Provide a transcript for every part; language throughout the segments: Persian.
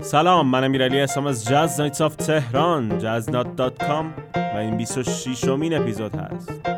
سلام من امیرعلی هستم از جاز نایتس آف تهران جزنات.com و این 26 امین اپیزود هست.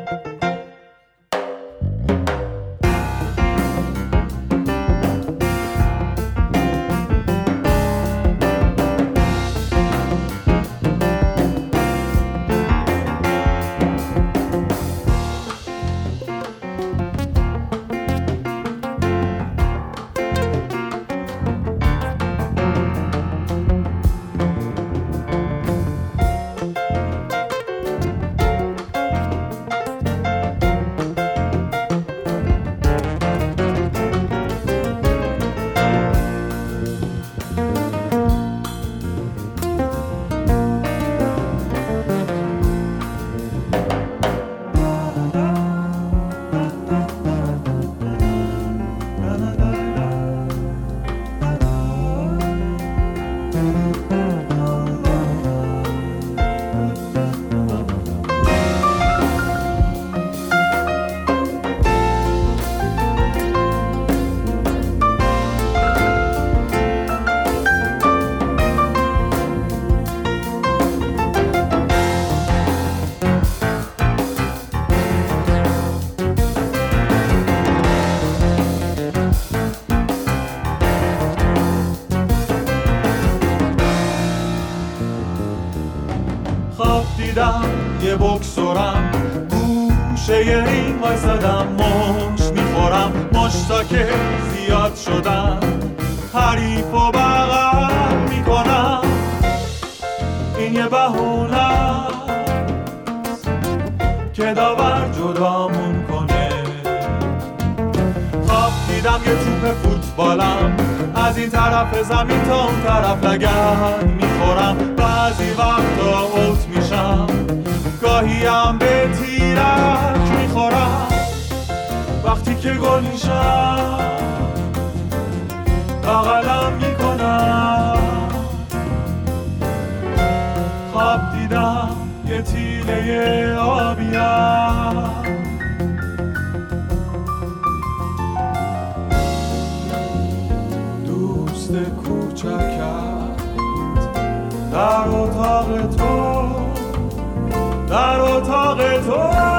یه بکسورم گوشه این وایسادم مش می‌خورم. مشتا که زیاد شدن. حریف و بغل می‌کنم. این یه بهونه که داور جدامون کنه. خواب دیدم یه توپ فوتبالم. از این طرف زمین تا اون طرف لگن می‌خورم. بعضی وقتا اوت میشم. گاهی هم به تیرک می‌خورم. وقتی که گل میشم بغلم می‌کنم. خواب دیدم یه تیله آبیم دوست کوچکت در اتاق تو در اتاق تو.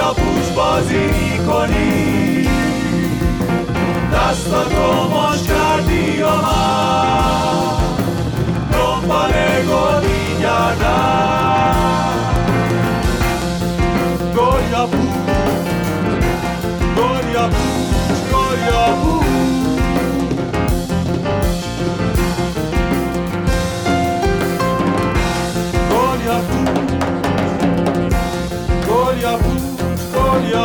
گل یا پوش بازی کنی دستاتو مش کردی و من دنبال گل میگردم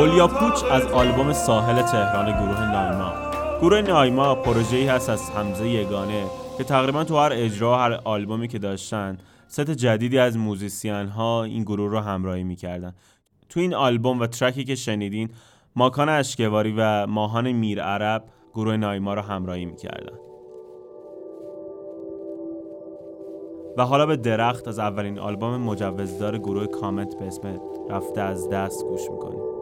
گل یا پوچ از آلبوم ساحل تهران گروه نایما. گروه نایما پروژه‌ای هست از حمزه یگانه که تقریبا تو هر اجرا هر آلبومی که داشتن ست جدیدی از موزیسین ها این گروه رو همراهی می‌کردن. تو این آلبوم و track ی که شنیدین ماکان اشکواری و ماهان میر عرب گروه نایما رو همراهی می‌کردن. و حالا به درخت از اولین آلبوم مجوزدار گروه کامنت به اسم رفته از دست گوش می‌کنیم.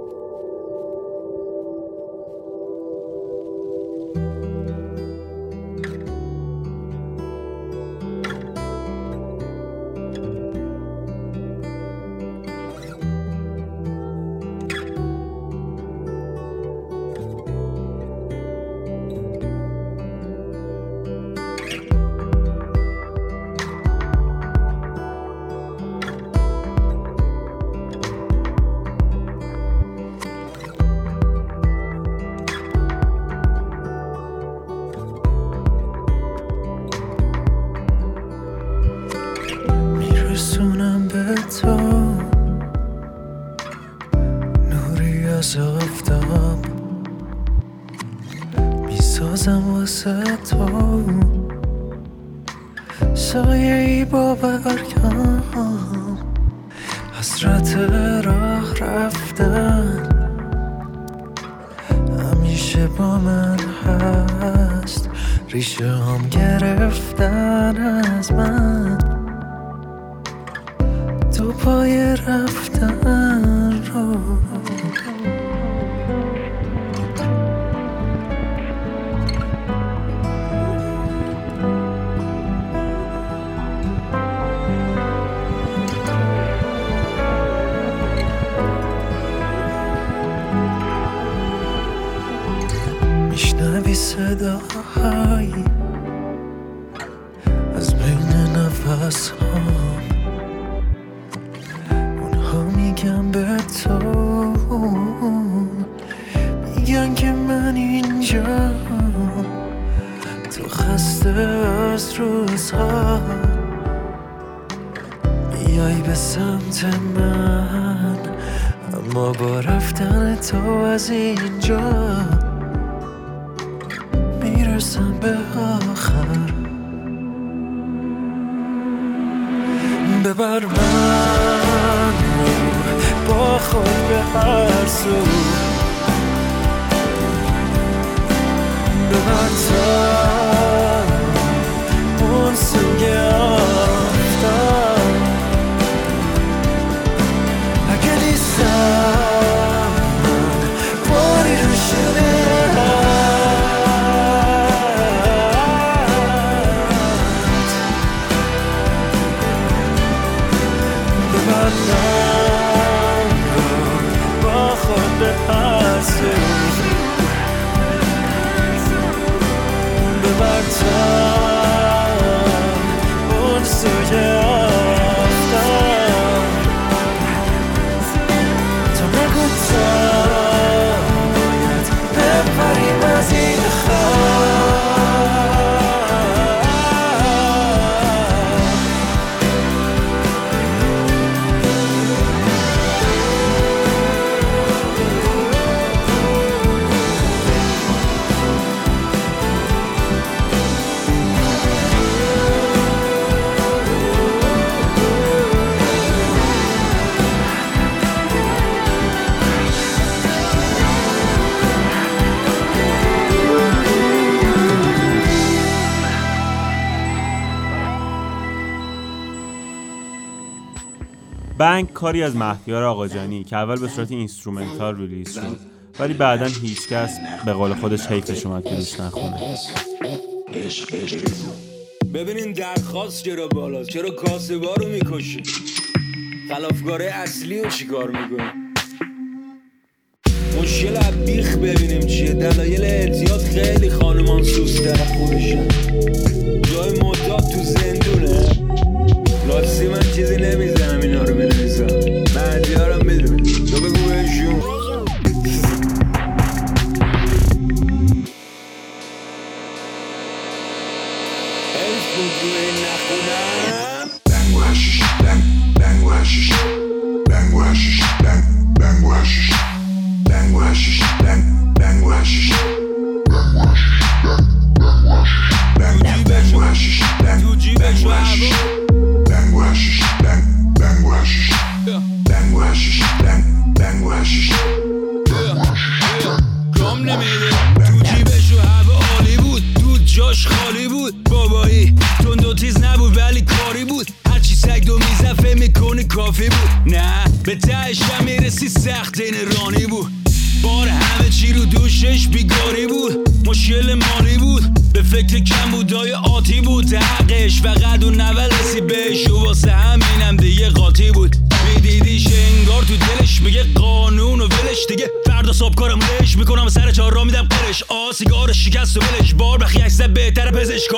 کاری از مهدیار آقاجانی که اول به صورت instrumental release شد ولی بعدا هیچکس به قول خودش حیفش اومد که روش نخونه ببینین درخواست چرا بالا چرا کاسبا رو می‌کشی خلافگاره اصلی رو چیکار می‌کنی مشکل بیخ ببینیم چیه. دلایل اعتیاد خیلی خانمان سوزتر خودشن. جای مدت تو زندونه. راستی من چیزی نمی‌زنم اینا رو بنویسم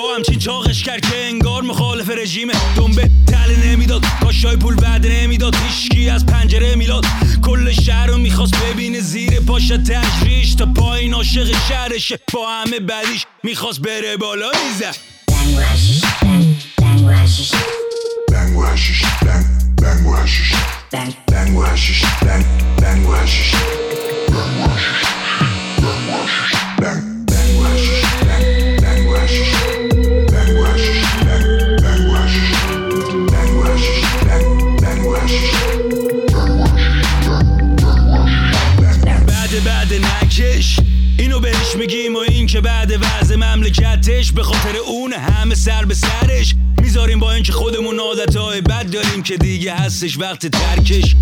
پزشکا همچین چاقش کرد که انگار مخالف رژیمه دنبه تله نمی‌داد کاشای پول بعد نمی‌داد هیچکی از پنجره میلاد کل شهر رو می‌خواست ببینه زیر پاش تجریش تا پایین عاشق شهرشه با همه بدیش می‌خواست بره بالا می‌زد بنگو مملکتش به خاطر اون همه سر به سرش. می‌ذاریم با اینکه خودمون عادتهای داریم که دیگه هستش وقت ترکش.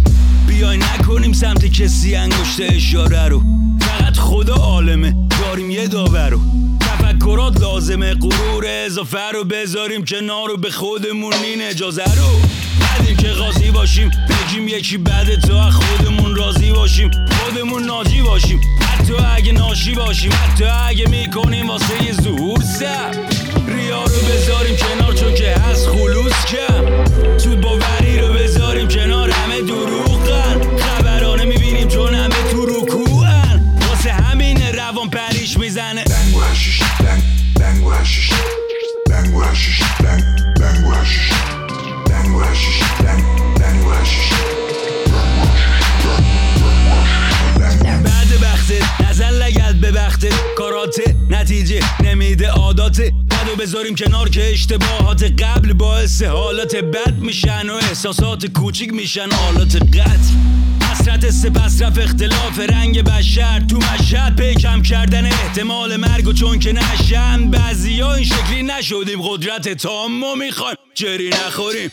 بیای نکنیم سمت کسی انگشت اشاره رو. فقط خدا عالمه داریم یه داور رو. تفکرات لازمه غرور اضافه رو بذاریم کنار رو به خودمون این اجازه رو. ندیم که قاضی باشیم بگیم یکی بده تا خودمون راضی باشیم. خودمون ناجی باشیم. حتی اگه ناشی باشیم حتی اگه می‌کنیم واسه ظهور سر ریا رو بذاریم کنار چون که هست خلوص کم tooth both احساسات کوچیک میشن حالات قتل حسرت سپس رفت اختلاف رنگ بشر. تو مشهد پیکم کردن احتمال مرگ و چون که نشن. بعضی این شکلی نشدیم قدرت تامو می‌خوایم جری نخوریم؟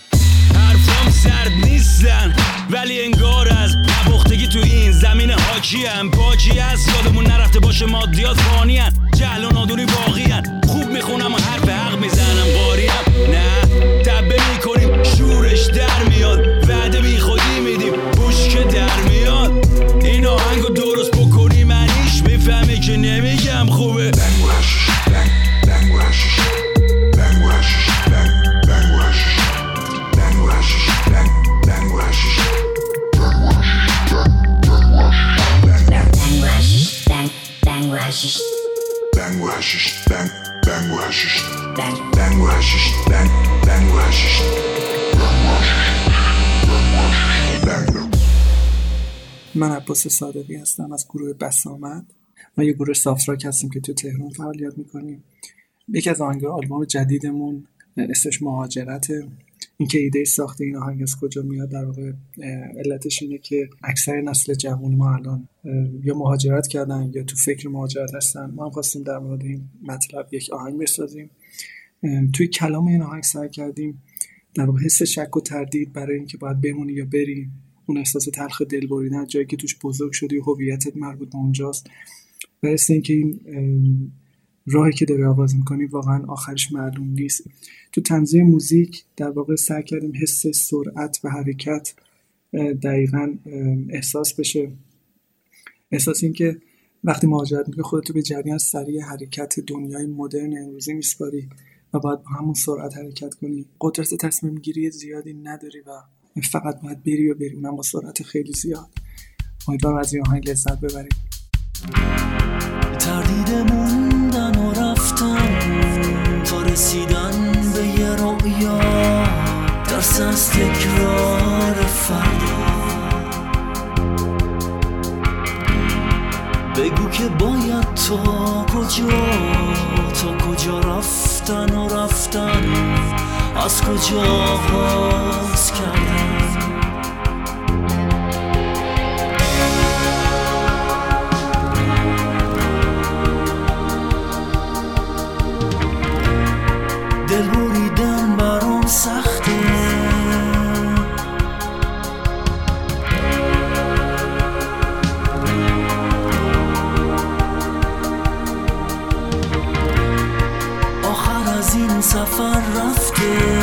حرفام سرد نیستن ولی انگار از نبختگی تو این زمین حاکی هم پاکی هست یادمون نرفته باشه مادیات فانی. جهل و نادونی باقی هن. خوب می‌خونم و حرف حق می‌زنم قاری نه. بنگو هشیش بنگ بنگو هشیش بنگو هشیش بنگ بنگو هشیش بنگ من عباس صادقی هستم از گروه بسامد. ما یه گروه soft rock هستیم که تو تهران فعالیت می‌کنیم. یکی از آهنگ آلبوم جدیدمون اسمش مهاجرته. اینکه ایده ساخت این آهنگ از کجا میاد در واقع علتش اینه که اکثر نسل جوان ما الان یا مهاجرت کردن یا تو فکر مهاجرت هستن. ما هم خواستیم در مورد این مطلب یک آهنگ بسازیم. توی کلام این آهنگ سعی کردیم در واقع حس شک و تردید برای اینکه باید بمونی یا بری اون احساس تلخ دل بریدن جایی که توش بزرگ شدی و هویتت مربوط به اونجاست. و اینکه این راهی که داری آواز می‌کنی واقعا آخرش معلوم نیست. تو تنظیم موزیک در واقع سعی کردیم حس سرعت و حرکت دقیقا احساس بشه. احساس این که وقتی مهاجرت می‌کنی خودتو به جریان سریع حرکت دنیای مدرن امروزی میسپاری و باید با همون سرعت حرکت کنی. قدرت تصمیم گیری زیادی نداری و فقط باید بری و بری اونم با سرعت خیلی زیاد. امیدوارم از این آهنگ لذت ببرید. تردید موندن و رفتن تا رسیدن به یه رؤیا ترس از تکرار فردا. بگو که باید تا کجا تا کجا رفتن و رفتن از کجا آغاز کردن؟ از این سفر رفته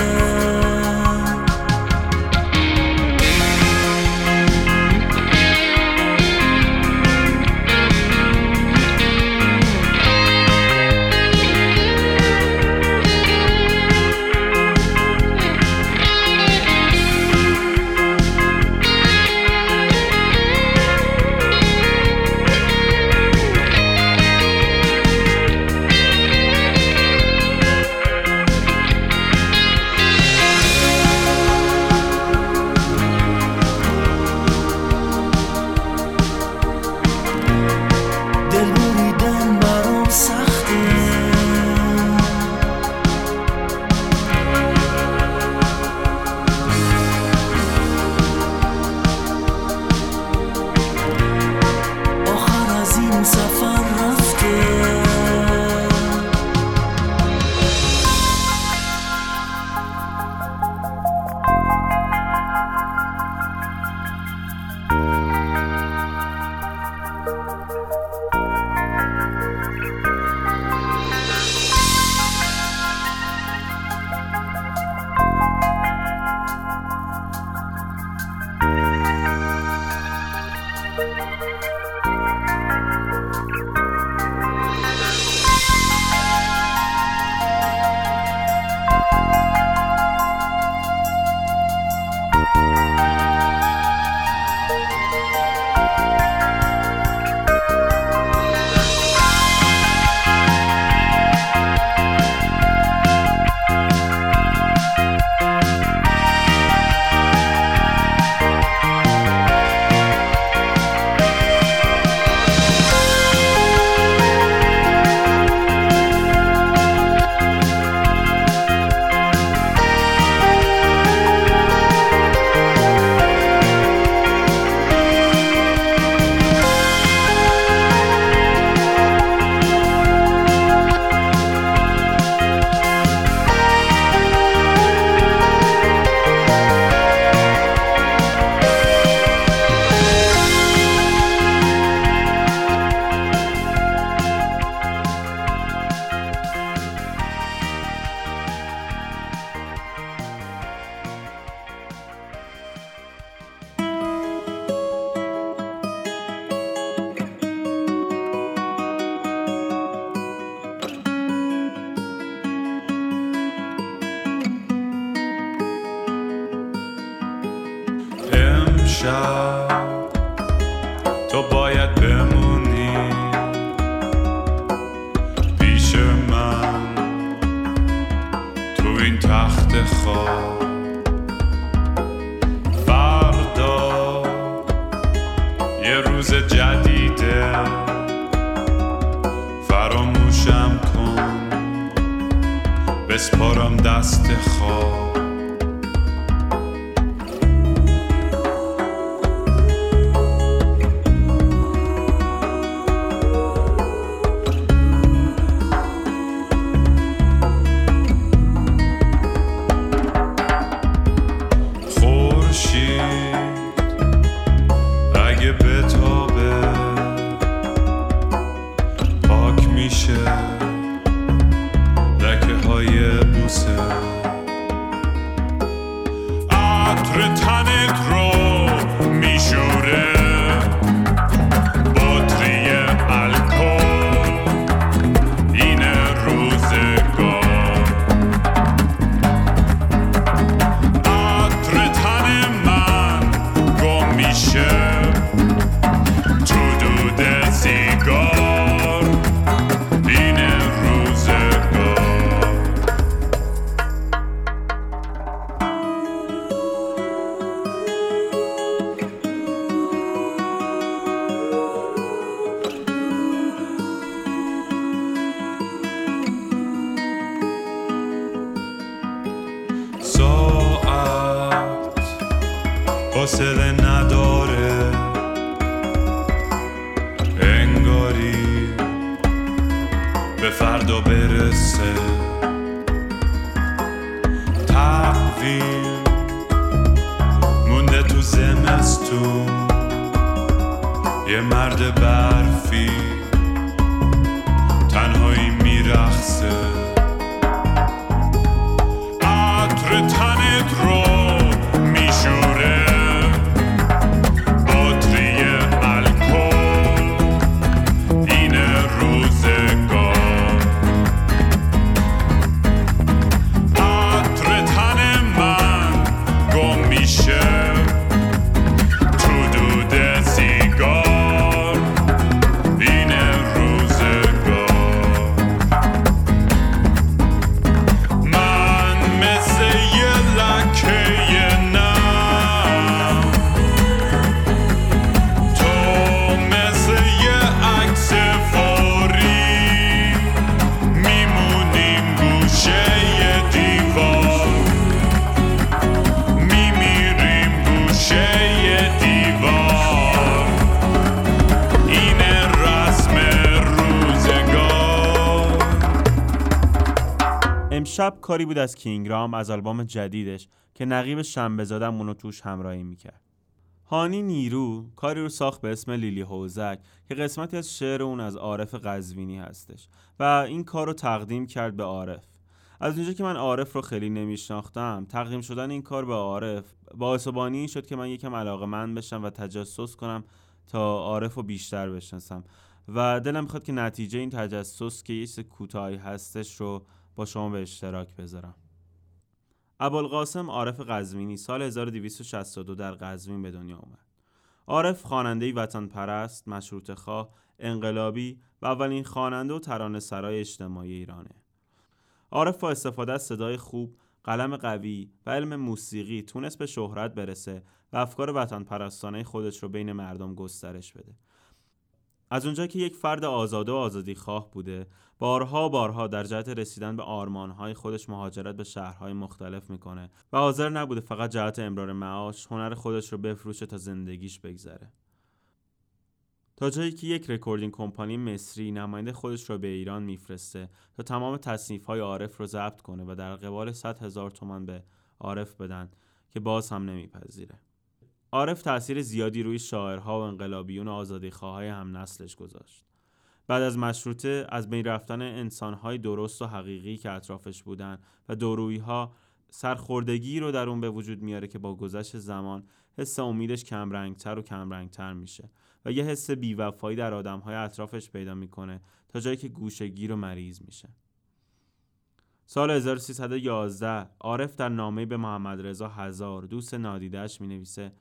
زمستون یه مرد برفی تنهایی میرخصه. امشب کاری بود از کینگرام از آلبوم جدیدش که نقیب شنبهزادمون رو توش همراهی می‌کرد. هانی نیرو کاری رو ساخت به اسم لیلی حوزک که قسمتی از شعر اون از عارف قزوینی هستش و این کار رو تقدیم کرد به عارف. از اونجا که من عارف رو خیلی نمیشناختم تقدیم شدن این کار به عارف این شد که من یکم علاقه من بشم و تجسس کنم تا عارف رو بیشتر بشناسم. و دلم می‌خواد که نتیجه این تجسس که یه کوتاهی هستش رو با شما به اشتراک بذارم ابوالقاسم عارف قزوینی سال 1262 در قزوین به دنیا آمد. عارف خواننده وطن پرست، مشروط خواه، انقلابی و اولین خواننده و ترانه سرای اجتماعی ایرانه. عارف با استفاده از صدای خوب، قلم قوی و علم موسیقی تونست به شهرت برسه و افکار وطن پرستانه خودش رو بین مردم گسترش بده. از اونجا که یک فرد آزاده و آزادی خواه بوده بارها بارها در جهت رسیدن به آرمانهای خودش مهاجرت به شهرهای مختلف می‌کنه و حاضر نبوده فقط جهت امرار معاش هنر خودش رو بفروشه تا زندگیش بگذره. تا جایی که یک recording company مصری نماینده خودش رو به ایران میفرسته تا تمام تصنیف های عارف رو ضبط کنه و در قبال 100 هزار تومان به عارف بدن که باز هم نمیپذیره. عارف تأثیر زیادی روی شاعرها و انقلابیون و آزادیخواهای هم نسلش گذاشت. بعد از مشروطه از بین رفتن انسانهای درست و حقیقی که اطرافش بودن و دورویها سرخوردگی رو در اون به وجود میاره که با گذشت زمان حس امیدش کمرنگتر و کمرنگتر میشه و یه حس بیوفایی در آدمهای اطرافش پیدا می‌کنه تا جایی که گوشگیر و مریض میشه. سال 1311 عارف در نامه به محمد رضا هزار دوست نادیدهش می نویسه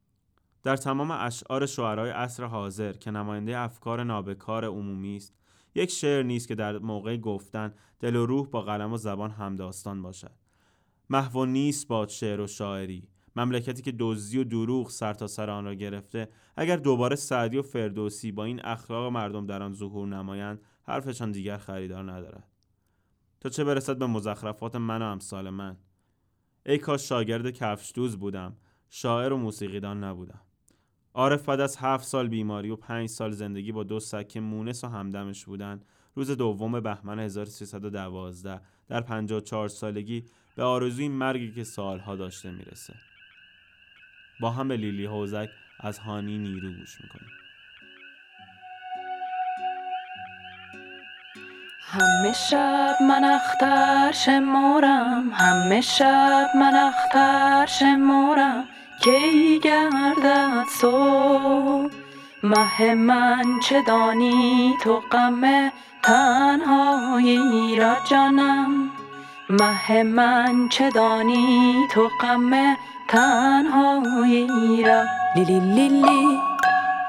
در تمام اشعار شعرهای عصر حاضر که نماینده افکار نابکار عمومی است یک شعر نیست که در موقع گفتن دل و روح با قلم و زبان همداستان باشد. محو نیست باد شعر و شاعری. مملکتی که دزدی و دروغ سر تا سر آن را گرفته اگر دوباره سعدی و فردوسی با این اخلاق مردم در آن ظهور نمایند حرفشان دیگر خریدار ندارد. تا چه برسد به مزخرفات من و امثال من؟ ای کاش شاگرد کفش دوز بودم. شاعر و موسیقیدان نبودم. عارف بعد از هفت سال بیماری و پنج سال زندگی با دو سکه مونس و همدمش بودن. روز دوم بهمن 1312 در 54 سالگی به آرزوی مرگی که سالها داشته می‌رسه. با هم به لیلی حوزک از هانی نیرو گوش می‌کنیم. همه شب من اختر شمارم همه شب من اختر شمارم. کی گردد صبح مه من چه دانی تو غم تنهایی را جانم مه من چه دانی تو غم تنهایی را لیلی لیلی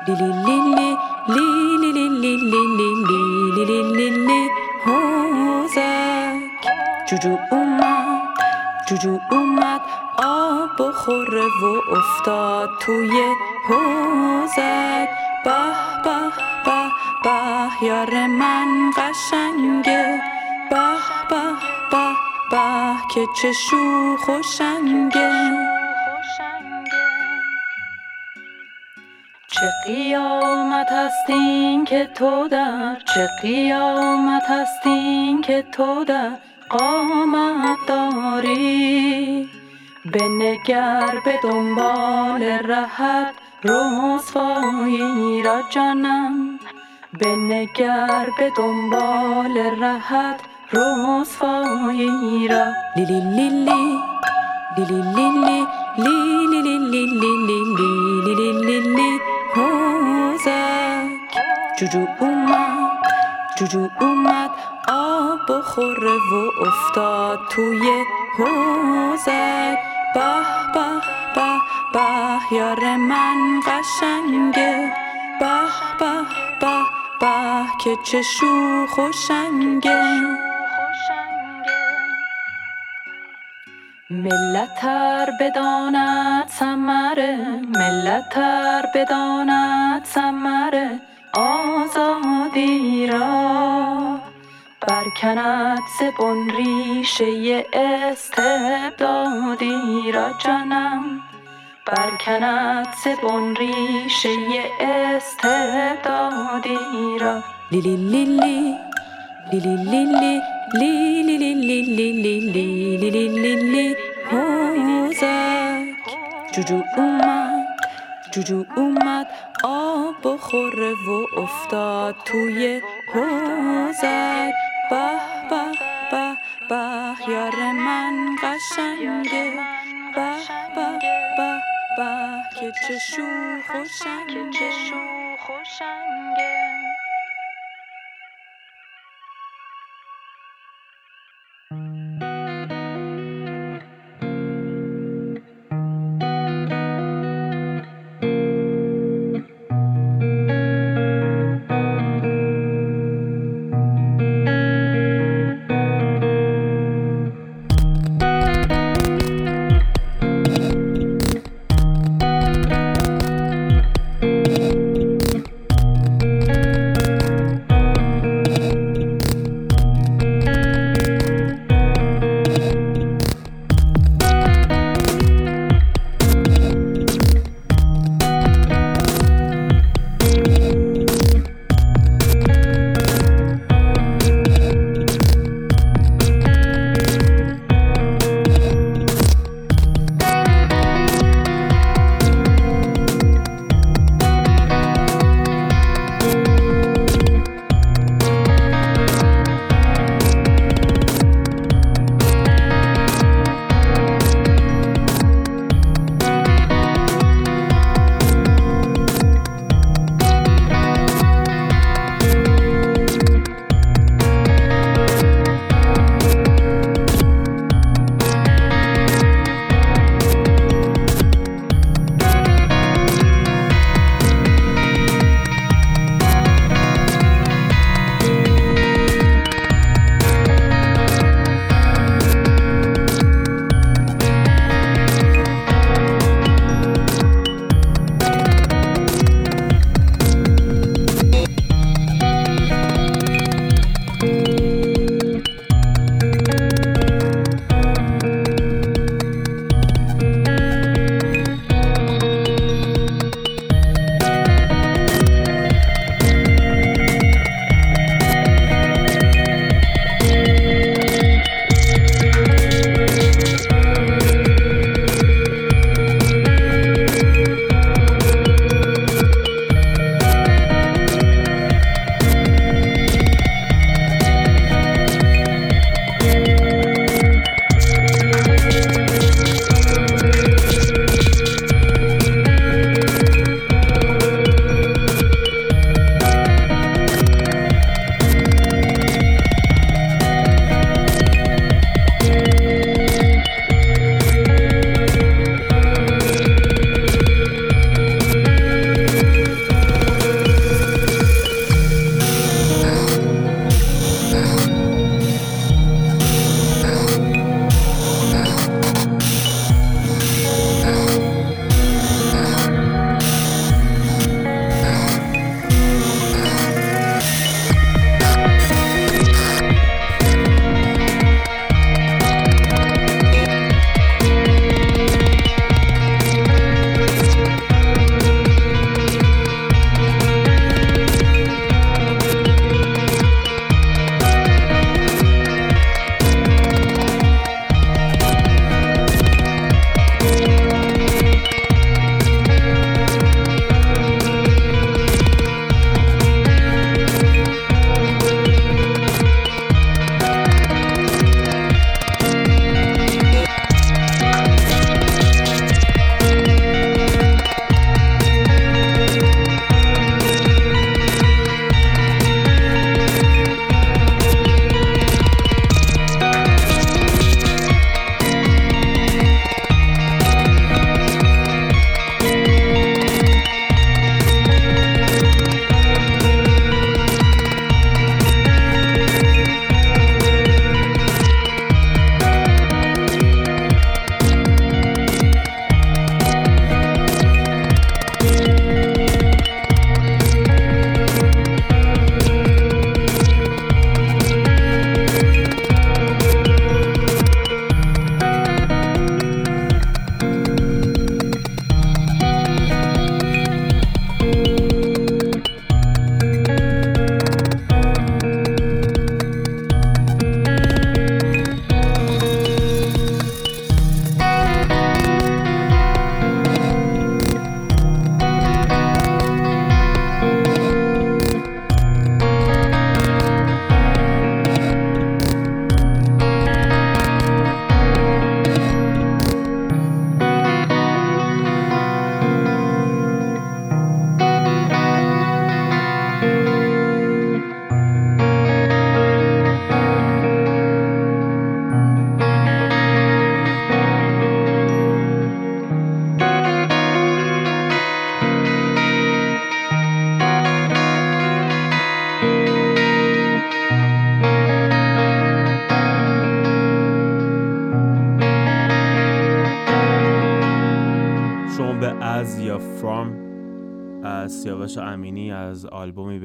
لیلی لیلی لیلی لیلی لیلی لیلی لیلی حوزک جوجو اومد جوجو اومد آب بخوره و افتاد توی حوزک به به به به یار من قشنگه. به به به به که چه شوخ و شنگه. چه قیامت هستین که تو در چه قیامت هستین که تو در قامت داری؟ بنگر به دنبال رهت رسوایی را جانم بنگر به دنبال رهت رسوایی را لیلی لیلی لیلی لیلی لیلی لیلی لیلی لیلی لیلی حوزک جوجو اومد جوجو اومد آب بخوره و افتاد توی حوزک با با با با یار من قشنگه با با با با که چشو خوشنگه ملتر بداند سمره ملتر بداند سمره آزادی را برکند زبون ریشه استبدادی را جانم برکند زبون ریشه استبدادی را لیلی لیلی لیلی لیلی لیلی لیلی لیلی لیلی لیلی حوزک جوجو اومد جوجو اومد آب بخوره و افتاد توی حوزک به به به به یار من قشنگه به به به به که چه شوخ و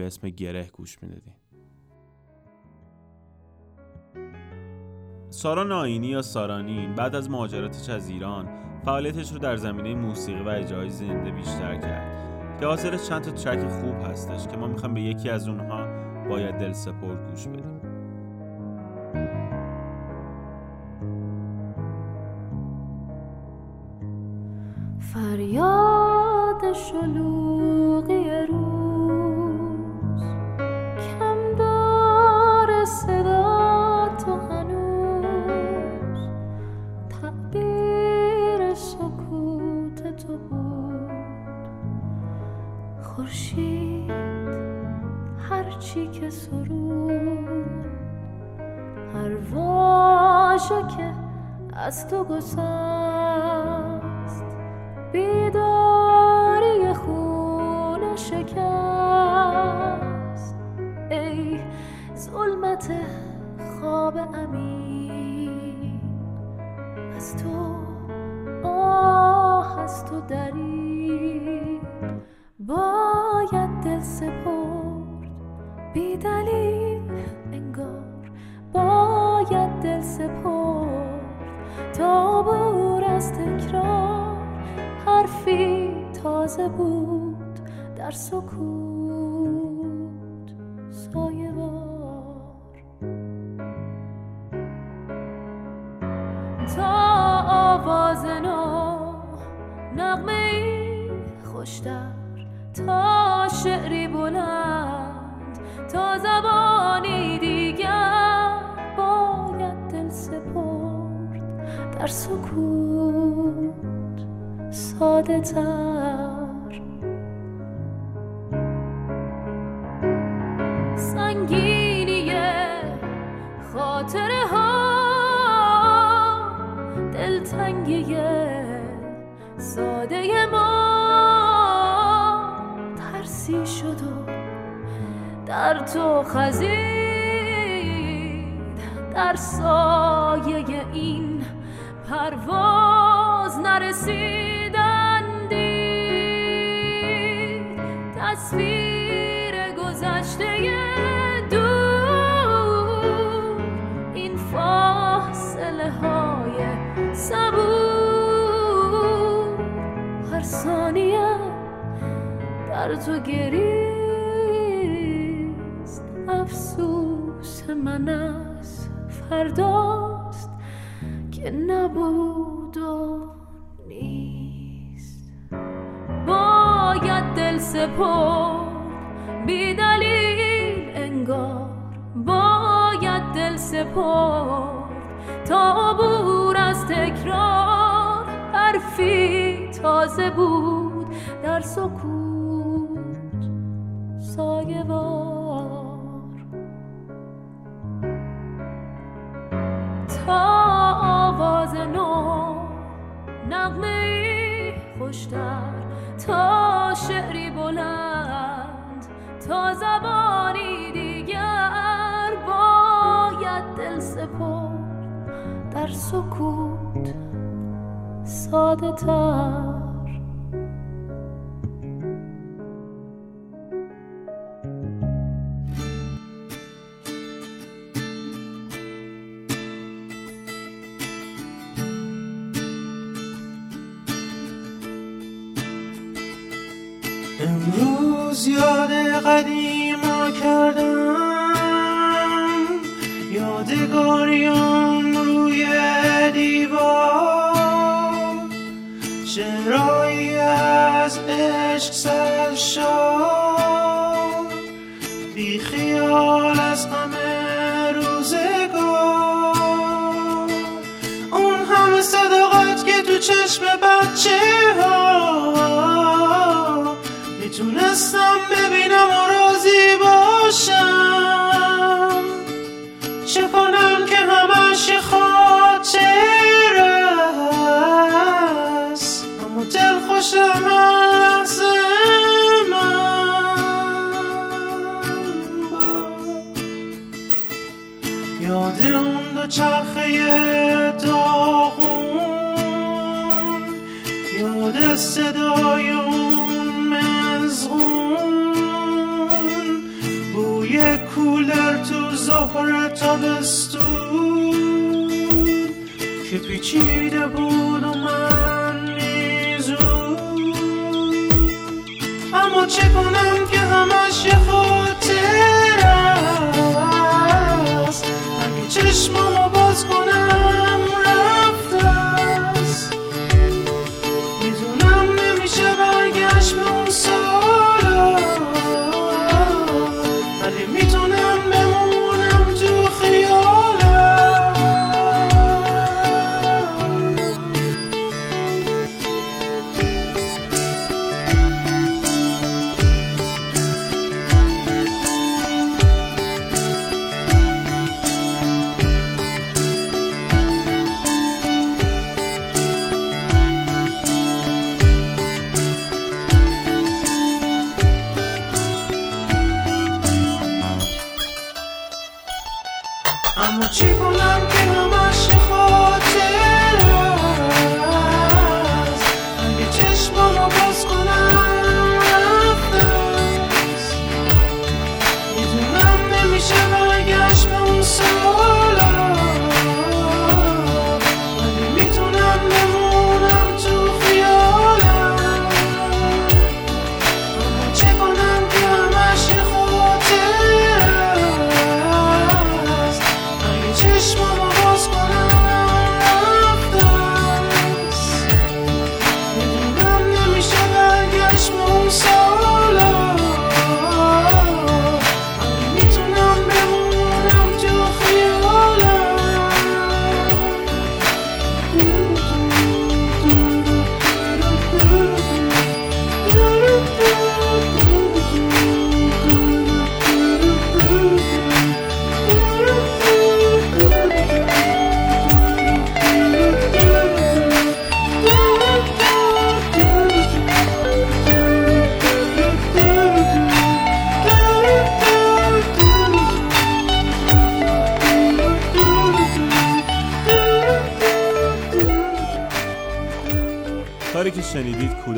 اسم گره گوش می‌دادیم سارا ناینی یا سارانین بعد از مهاجرتش از ایران فعالیتش رو در زمینه موسیقی و اجرای زنده بیشتر کرد. که حاصلش چند تا ترک خوب هستش که ما می‌خوام به یکی از اونها باید دل سپرد گوش بدیم. فریاد شلوغی از تو نغمه ای خوشتر تا شعری بلند تا زبانی دیگر باید دل سپرد در سکوت ساده تر. در تو خزید در سایه این پرواز نرسیدن دید. تصویر گذشته دور این فاصله های صبور هر ثانیه در تو گریست من از فرداست که نبود و نیست. باید دل سپرد بی دلیل انگار. باید دل سپرد تا عبور از تکرار. حرفی تازه بود در سکوت سایه نغمه خوشتر. تا شعری بلند تا زبانی دیگر باید دل سپرد. در سکوت ساده تر. تابستون که پیچیده بود و من میزون اما چه کنم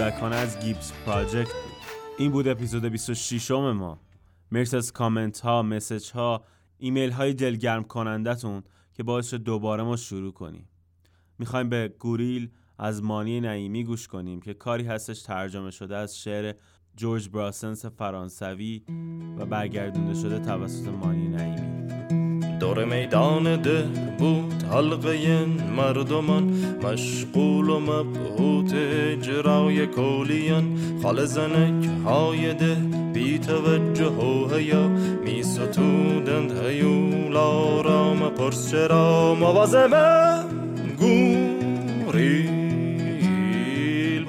کودکانه از گیبس پراجکت بود. این بود اپیزود 26 م ما. مرسی از کامنت ها مسج ها ایمیل های دلگرم کنندتون که باعث شد دوباره ما شروع کنیم. می‌خوایم به گوریل از مانی نعیمی گوش کنیم که کاری هستش ترجمه شده از شعر جورج براسنس فرانسوی و برگردونده شده توسط مانی نعیمی. دور میدان ده بود حلقه مردمان مشغول و مبهوت اجرای کولیان. خال زنک های ده بی توجه و هیا می ستودند هیول آرام پرس چرا مواظبه گوریل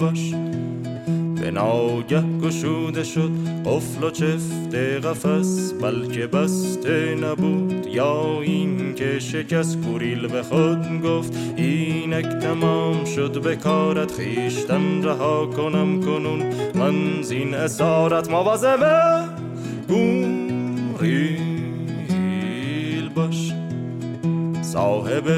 باش. ناگه گشوده شد قفل و چفت قفس بلکه بسته نبود. یا این که شکست گوریل به خود گفت اینک تمام شد به کارت. خیشتن رها کنم کنون من زین اسارت مواظبه گوریل باش. صاحب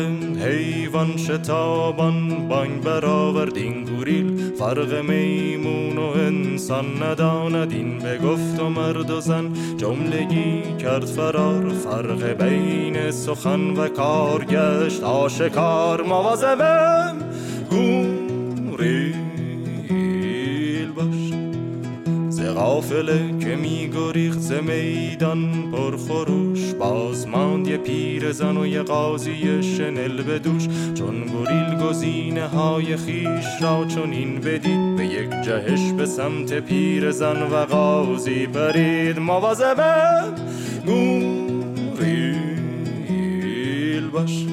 حیوان شتابان بانگ برآورد این گوریل فرق میمون و انسان نداند این به گفت و مرد و زن. جملگی کرد فرار فرق بین سخن و کار گشت. آشکار مواظبم گوریل ز غافله که می گریخت ز میدان پرخروش باز ماند یه پیر زن و یه قاضی شنل به دوش. چون گریل گزینه های خیش را چون این بدید به یک جهش به سمت پیر زن و قاضی پرید مواظبه گوریل باش.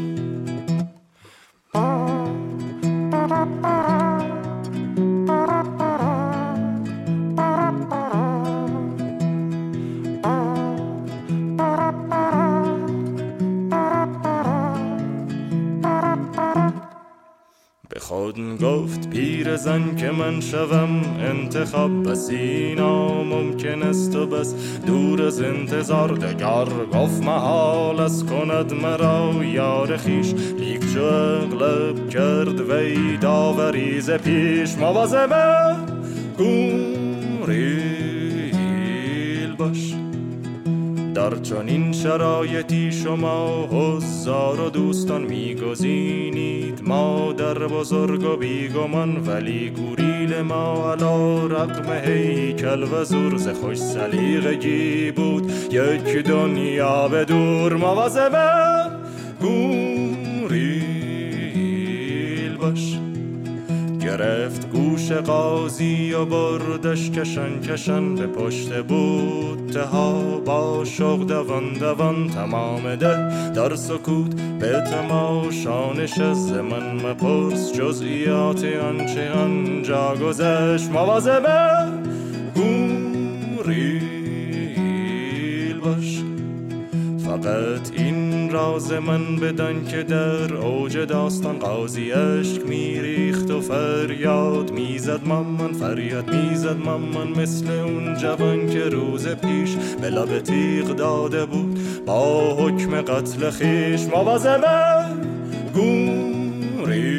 خود گفت پیر پیرزن که من شوم انتخاب بس اینا ممکن است و بس. دور از انتظار دگر گفت محال از کند مرا یار خیش لیک چو اغلب کرد وی داوری ز پیش. مواظبه گوریل باش. در چنین شرایطی شما هزار و دوستان میگزینید. مادر بزرگ و بیگمان ولی گوریل ما علا رقم هیکل و زور ز خوش سلیقگی بود. یک دنیا به دور مواظبه گوریل باش. گرفت گوش قاضی و بردش کشن کشن به پشت بود ها. با شوق دوان دوان تمام ده در سکوت به تماشا نشست من مپرس جزئیات آنچه آنجا گذشت. مواظبه گوریل باش. فقط راز من بدان که در اوج داستان قاضی اشک میریخت و فریاد می‌زد مامان فریاد می‌زد مامان مثل اون جوان که روز پیش به لب تیغ داده بود با حکم قتل خیش. مواظبه گوری